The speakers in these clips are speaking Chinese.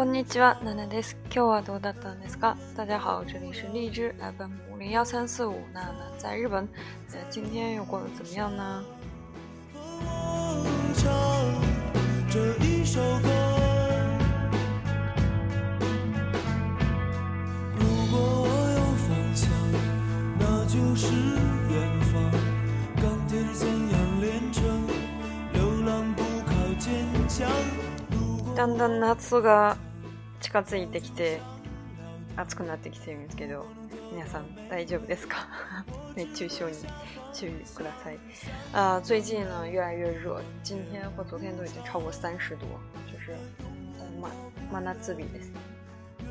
こんにちは、ナナです。今日はどうだったんですか？大家好，这里是荔枝 FM 五零幺三四五，娜娜在日本，在今天又过得怎么样呢？等等，那四个。近づいてきて暑くなってきてるんですけど皆さん大丈夫ですか 熱中症に注意ください。啊、最近呢越来越热，今天或昨天都已经超过三十度，就是比的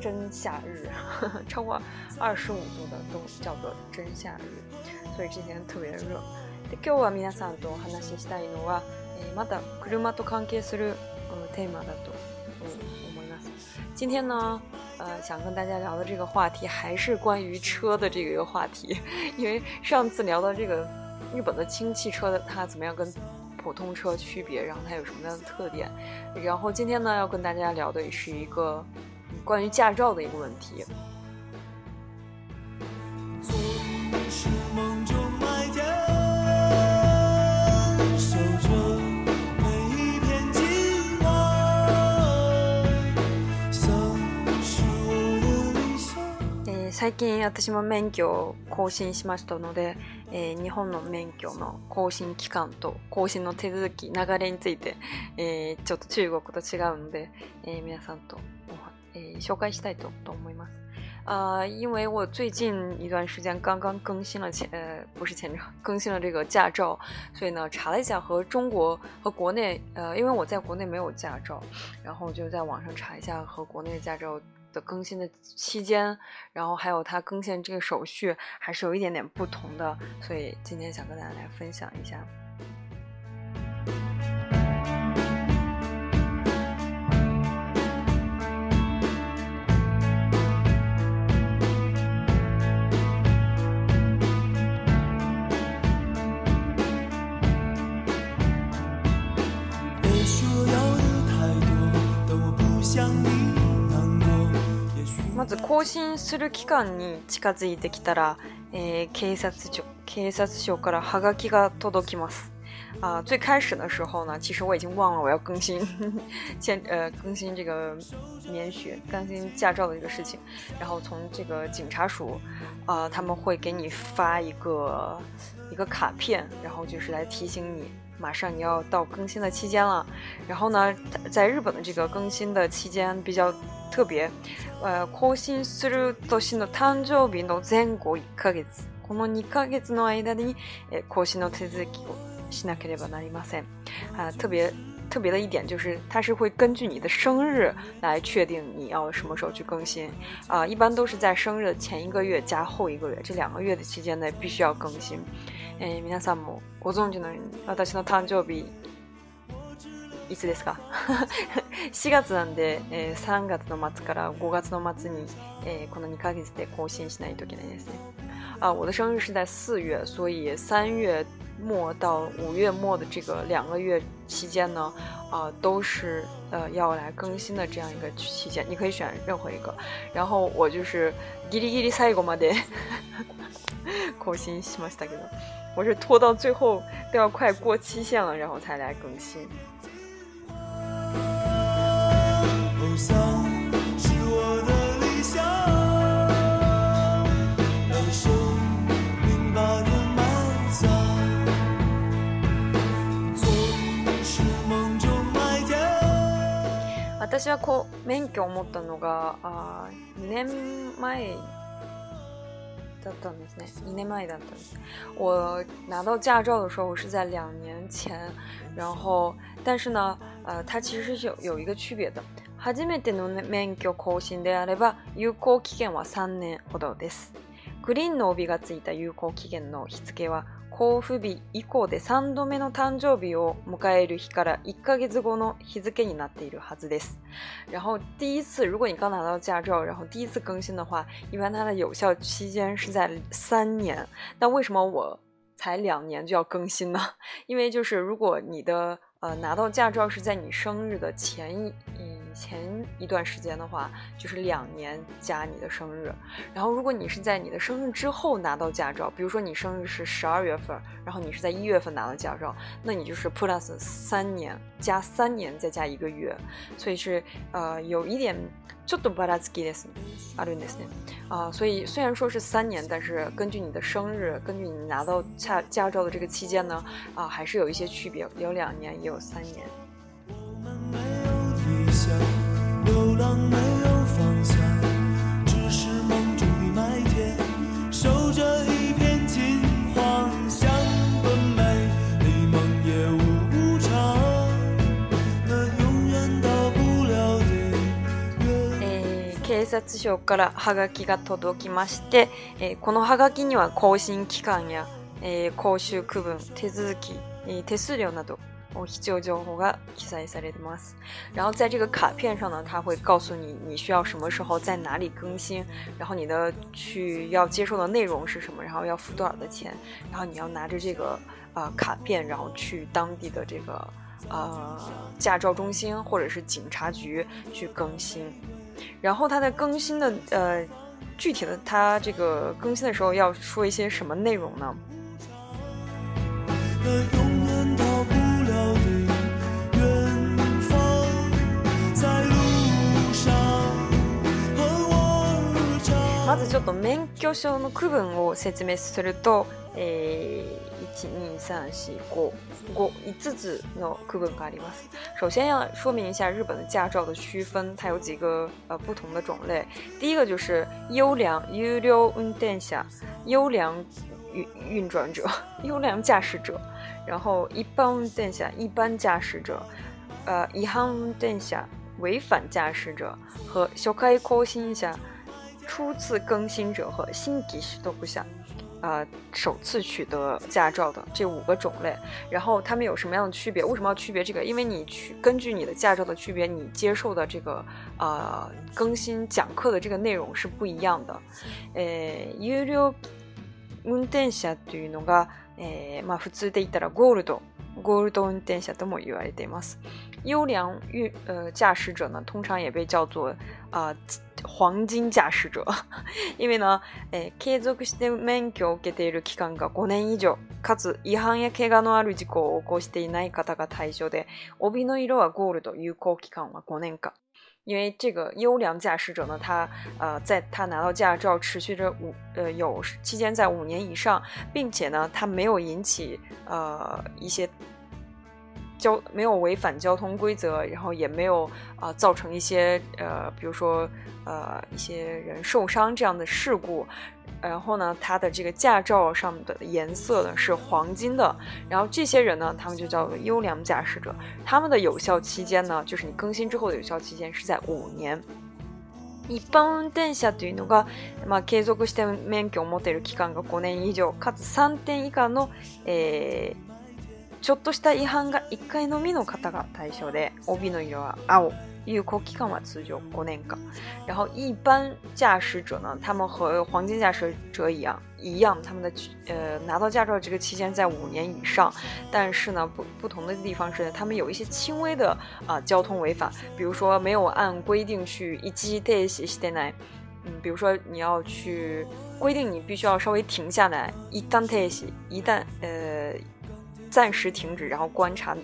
真夏日，呵 呵超过二十五度的都叫做真夏日，所以今天特别热。で今日は皆さんとお話ししたいのは、えー、また車と関係する、うん、テーマだと、うん今天呢，呃，想跟大家聊的这个话题还是关于车的这个一个话题，因为上次聊到这个日本的轻汽车的它怎么样跟普通车区别，然后它有什么样的特点，然后今天呢要跟大家聊的也是一个关于驾照的一个问题。最近私も免許を更新しましたので、えー、日本の免許の更新期間と更新の手続き流れについて、えー、ちょっと中国と違うので、えー、皆さんと、え紹介したいと思います。啊、呃，因为我最近一段时间刚刚更新了签，呃，不是签证，更新了这个驾照，所以呢查了一下和中国和国内，呃，因为我在国内没有驾照，然后就在网上查一下和国内驾照更新的期间，然后还有它更新这个手续，还是有一点点不同的，所以今天想跟大家来分享一下。更新する期間に近づいてきたら、えー、警察署警察署からハガキが届きます。啊、呃，最开始的时候呢，其实我已经忘了我要更新，现 呃更新这个免许、更新驾照的这个事情。然后从这个警察署，啊、呃，他们会给你发一个一个卡片，然后就是来提醒你。马上你要到更新的期间了。然后呢，在日本的这个更新的期间比较特别，呃，更新する年の誕生日の前後一ヶ月、この二ヶ月の間に、え更新の手続きをしなければなりません。啊、呃，特别特别的一点就是，它是会根据你的生日来确定你要什么时候去更新，啊，一般都是在生日前一个月加后一个月这两个月的期间内必须要更新。诶，みなさんもご自分の私生日いつですか？四月なんで、え、三月の末から五月の末にえ、この二ヶ月で更新しないといけないですね。啊，我的生日是在四月，所以三月。末到五月末的这个两个月期间呢，啊，都是呃要来更新的这样一个期间，你可以选任何一个。然后我就是，我是拖到最后都要快过期限了，然后才来更新。私はこう免許を持ったのがあ2年前だったんですね。2年前だったんです。我拿到驾照的时候，我是在两年前，然后但是呢，呃，它其实是有有一个区别的。初めての免許更新であれば、有効期限は3年ほどです。グリーンの帯がついた有効期限の日付は交付日以降で3度目の誕生日を迎える日から1ヶ月後の日付になっているはずです。然后第一次，如果你刚拿到驾照，然后第一次更新的话，一般它的有效期间是在3年。那为什么我才2年就要更新呢？因为就是如果你的呃拿到驾照是在你生日的前一前一段时间的话，就是两年加你的生日，然后如果你是在你的生日之后拿到驾照，比如说你生日是十二月份，然后你是在一月份拿到驾照，那你就是 plus 三年加三年再加一个月，所以是呃有一点。啊，所以虽然说是三年，但是根据你的生日，根据你拿到驾驾照的这个期间呢，啊，还是有一些区别，有两年也有三年。流浪没有方向，只是梦中守着一片金黄，梦也无常，永不了警察署からハガキが届きまして、えー、このハガキには更新期間や、えー、講習区分、手続き、えー、手数料など。我就就我个，然后在这个卡片上呢，它会告诉你你需要什么时候在哪里更新，然后你的去要接受的内容是什么，然后要付多少的钱，然后你要拿着这个啊卡片，然后去当地的这个呃驾照中心或者是警察局去更新。然后它在更新的呃具体的它这个更新的时候要说一些什么内容呢？まずちょっと免許証の区分を説明すると、え二三四五五5 5つの区分があります。首先要说明一下日本的驾照的区分，它有几个呃不同的种类。第一个就是优良优良殿下，优良运运转者，优良驾驶者。然后一般殿下，一般驾驶者，呃，一行殿下，违反驾驶者和小开考生下。初次更新者和新骑士都不想，呃，首次取得驾照的这五个种类，然后它们有什么样的区别？为什么要区别这个？因为你去根据你的驾照的区别，你接受的这个呃更新讲课的这个内容是不一样的。え、有料運転者というのが、え、まあ普通で言ったらゴールド。ゴールドデンシアでも意外でます。優良運呃駕驶者呢，通常也被叫做啊黄金駕驶者。意味な、え継続して免許を受けている期間が5年以上、かつ違反や怪我のある事故を起こしていない方々対象で、オビノイロはゴールド有効期間は5年間。因为这个优良驾驶者呢，他呃在他拿到驾照持续着五呃有期间在五年以上，并且呢他没有引起呃一些。交没有违反交通规则，然后也没有啊造成一些呃，比如说呃一些人受伤这样的事故。然后呢，他的这个驾照上的颜色呢是黄金的。然后这些人呢，他们就叫做优良驾驶者。他们的有效期间呢，就是你更新之后的有效期间是在五年。一般ちょっとした違反が1回のみの方が対象で、帯の色は青。有効期間は通常5年間。然后，一般驾驶者呢，他们和黄金驾驶者一样，一样，他们的呃拿到驾照这个期间在五年以上。但是呢，不不同的地方是，他们有一些轻微的啊交通违法，比如说没有按规定去イギテシシテナイ，嗯，比如说你要去规定你必须要稍微停下来イダンテシ一旦呃。暂时停止，然后观察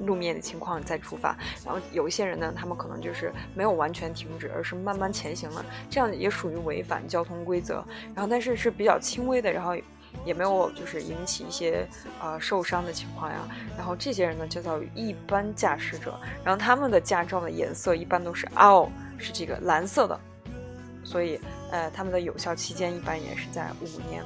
路面的情况再出发。然后有一些人呢，他们可能就是没有完全停止，而是慢慢前行了，这样也属于违反交通规则。然后但是是比较轻微的，然后也没有就是引起一些呃受伤的情况呀。然后这些人呢叫做一般驾驶者，然后他们的驾照的颜色一般都是 L，是这个蓝色的，所以呃他们的有效期间一般也是在五年。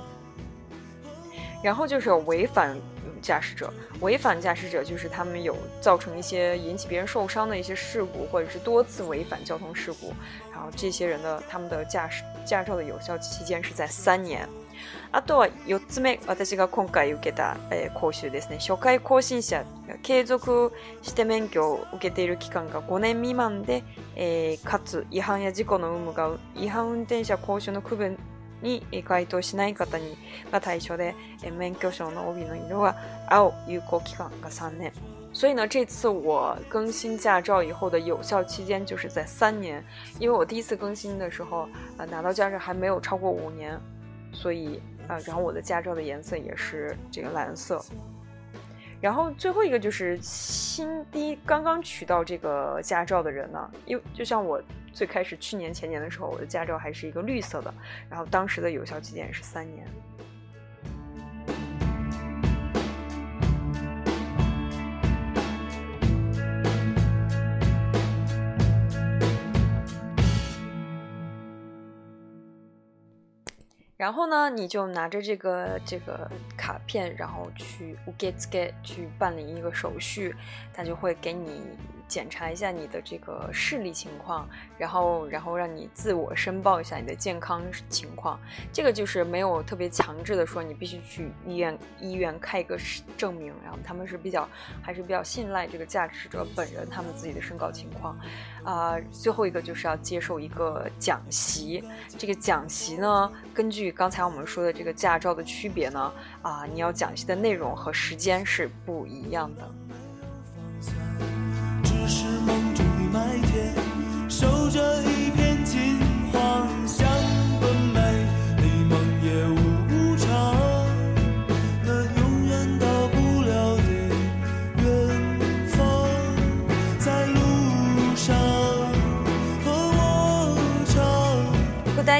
然后就是违反驾驶者，违反驾驶者就是他们有造成一些引起别人受伤的一些事故，或者是多次违反交通事故。然后这些人的他们的驾驶驾照的有效期间是在三年。あとは、有つ目、私が今回受けた、え、講習ですね。初回更新者、継続して免許を受けている期間が五年未満で、え、かつ違反や事故の有無が違反運転者講習の区分。に回答しない方にが対象で免許証の帯の色は青有効期間が3年。所以呢，这次我更新驾照以后的有效期间就是在三年，因为我第一次更新的时候呃，拿到驾照还没有超过五年，所以啊，然后我的驾照的颜色也是这个蓝色。然后最后一个就是新第一刚刚取到这个驾照的人呢，因为就像我。最开始去年前年的时候，我的驾照还是一个绿色的，然后当时的有效期限是三年。然后呢，你就拿着这个这个卡片，然后去 get get 去办理一个手续，他就会给你。检查一下你的这个视力情况，然后，然后让你自我申报一下你的健康情况。这个就是没有特别强制的说你必须去医院，医院开一个证明，然后他们是比较，还是比较信赖这个驾驶者本人他们自己的身高情况。啊，最后一个就是要接受一个讲习。这个讲习呢，根据刚才我们说的这个驾照的区别呢，啊，你要讲习的内容和时间是不一样的。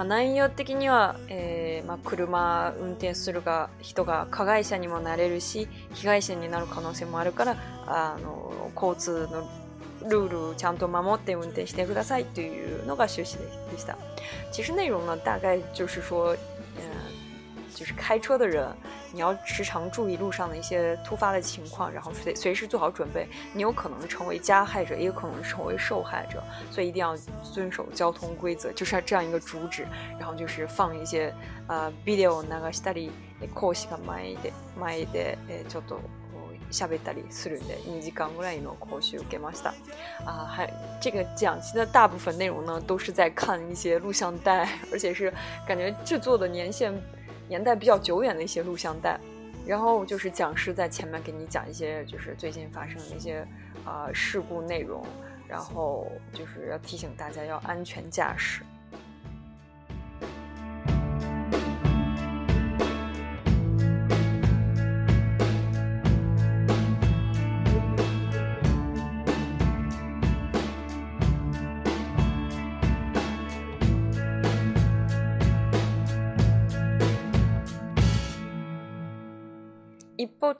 まあ、内容的には、えーまあ、車運転するが人が加害者にもなれるし被害者になる可能性もあるからあの交通のルールをちゃんと守って運転してくださいというのが趣旨でした。其实内容呢，大概就是说，就是开车的人，你要时常注意路上的一些突发的情况，然后随随时做好准备。你有可能成为加害者，也有可能成为受害者，所以一定要遵守交通规则，就是这样一个主旨。然后就是放一些呃 video，那个したり、講師が前で、前でえちょっとしゃべったりするんで、2時間ぐらいの講習受けました。あは、ちがじゃん。现在大部分内容呢都是在看一些录像带，而且是感觉制作的年限。年代比较久远的一些录像带，然后就是讲师在前面给你讲一些就是最近发生的一些啊事故内容，然后就是要提醒大家要安全驾驶。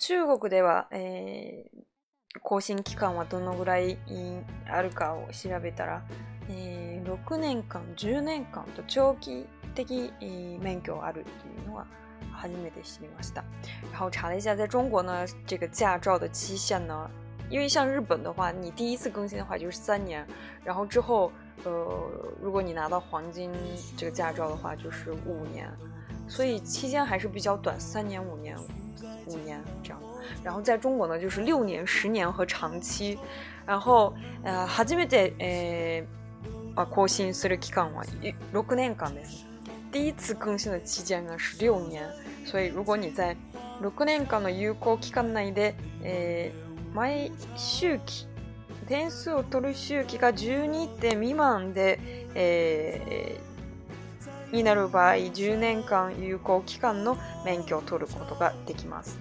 中国では更新期間はどのぐらいあるかを調べたら、六年間、十年間と長期的免許あるというのは初めて知りました。然后查了一下，在中国呢，这个驾照的期限呢，因为像日本的话，你第一次更新的话就是三年，然后之后，呃，如果你拿到黄金这个驾照的话就是五年，所以期间还是比较短，三年五年。五年这样。然后在中国呢，就是六年、十年和长期。然后呃，初めてえ啊更新する期間は六年間です。第一次更新的期间呢是六年，所以如果你在6年間の有効期間内で、えー、毎周期点数を取る周期が12点未満で、えー、になる場合、十年間有効期間の免許を取ることができます。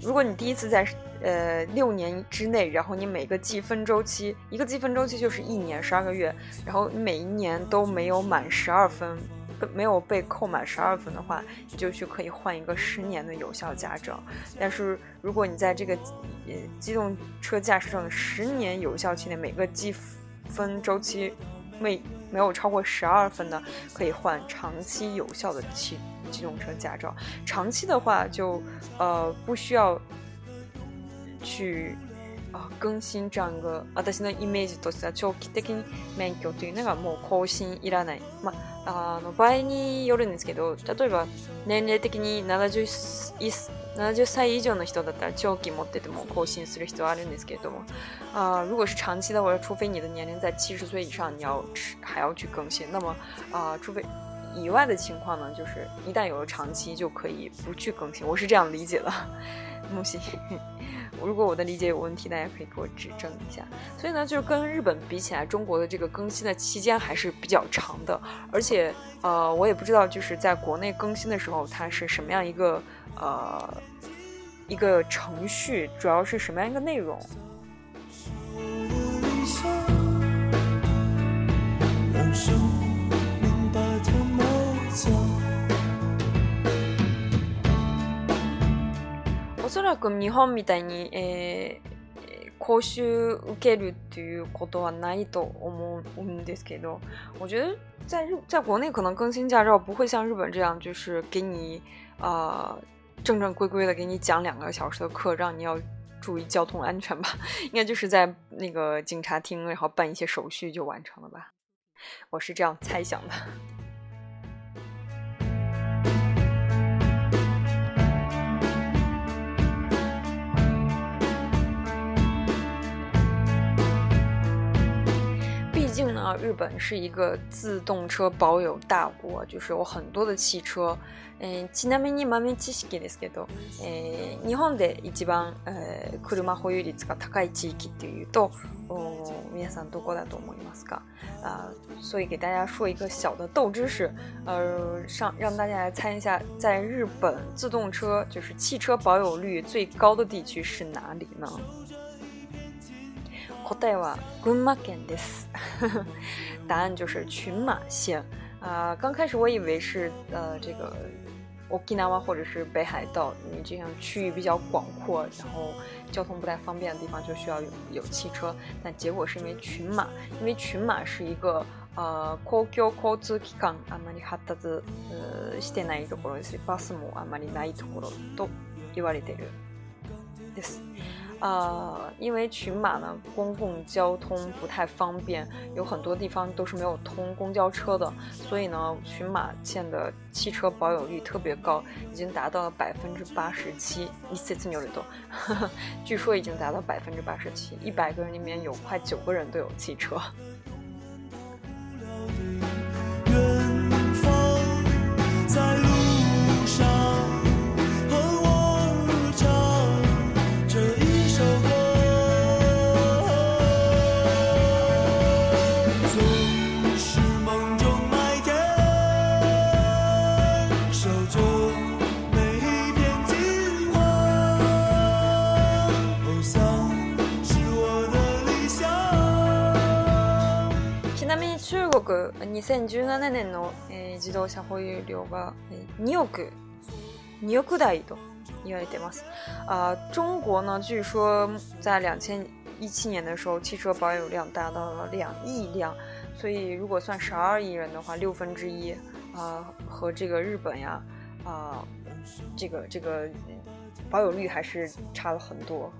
如果你第一次在呃六年之内，然后你每个积分周期，一个积分周期就是一年十二个月，然后你每一年都没有满十二分，没有被扣满十二分的话，你就去可以换一个十年的有效驾照。但是如果你在这个呃机动车驾驶证十年有效期内，每个积分周期每没有超过十二分的，可以换长期有效的汽机动车驾照。长期的话，就呃不需要去更新一个。我的イメージとしては、長期的に免許というのがもう更新いらない。まああの場合によるんですけど、例えば年齢的に七十いっ。那就在依旧の人だったら、長期持ってても更新する人あるんですけど、啊，如果是长期的话，除非你的年龄在七十岁以上，你要吃还要去更新。那么啊，除非以外的情况呢，就是一旦有了长期就可以不去更新。我是这样理解的，恭喜。如果我的理解有问题，大家可以给我指正一下。所以呢，就是跟日本比起来，中国的这个更新的期间还是比较长的。而且，呃，我也不知道，就是在国内更新的时候，它是什么样一个呃一个程序，主要是什么样一个内容。おそらく日本みたいに講習受けるということはないと思うんですけど，我觉得在日在国内可能更新驾照不会像日本这样，就是给你呃正正规规的给你讲两个小时的课，让你要注意交通安全吧？应该就是在那个警察厅，然后办一些手续就完成了吧？我是这样猜想的。啊，日本是一个自动车保有大国，就是有很多的汽车。嗯，ちなみに、毎日好ですけど、え、日本で一番え、車保有率が高い地域っていうと、皆さんどこだと思いますか？啊，所以给大家说一个小的豆知识，呃，上让大家来猜一下，在日本，自动车就是汽车保有率最高的地区是哪里呢？答えは群馬県です。答案就是群马县啊。刚开始我以为是呃这个，Okinawa 或者是北海道，因为这样区域比较广阔，然后交通不太方便的地方就需要有汽车。但结果是因为群马，因为群马是一个啊公共交通機関あまり発達してないところです。バスもあまりないところと言われているです。呃，因为群马呢，公共交通不太方便，有很多地方都是没有通公交车的，所以呢，群马县的汽车保有率特别高，已经达到了百分之八十七。你猜猜牛里多？据说已经达到百分之八十七，一百个人里面有快九个人都有汽车。2017年的呃，中国呢，据说在2017年的时候，汽车保有量达到了2亿辆，所以如果算12亿人的话，六分之一啊，和这个日本呀，啊，这个这个保有率还是差了很多。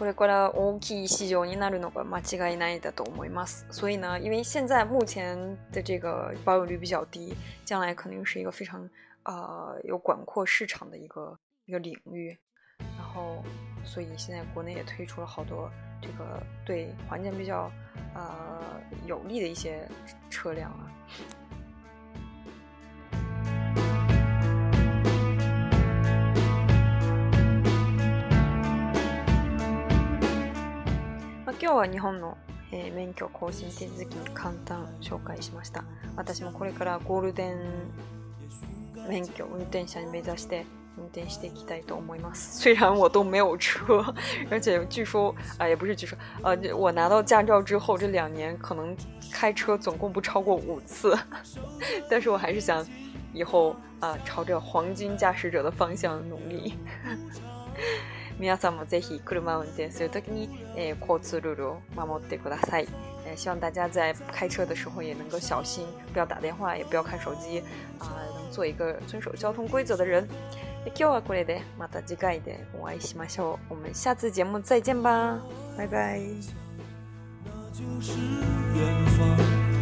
或者过了五年、十年，你拿出来的马自达、伊奈的都没嘛。所以呢，因为现在目前的这个保有率比较低，将来肯定是一个非常啊有广阔市场的一个一个领域。然后，所以现在国内也推出了好多这个对环境比较啊有利的一些车辆啊。今日は日本の、えー、免許更新手続きに簡単紹介しました私もこれからゴールデン免許運転者に目指して運転していきたいと思います。虽然我都没有车，而且据说啊、呃，也不是据说，呃，我拿到驾照之后，这两年可能开车总共不超过五次，但是我还是想以后啊、朝着黄金驾驶者的方向努力。皆さんもぜひ車間でそういうときにえ、こつるる守ってください。呃，希望大家在开车的时候也能够小心，不要打电话，也不要看手机，啊，能做一个遵守交通规则的人。今日はこれでまた次回で、お会いしましょう。我们下次节目再见吧，拜拜。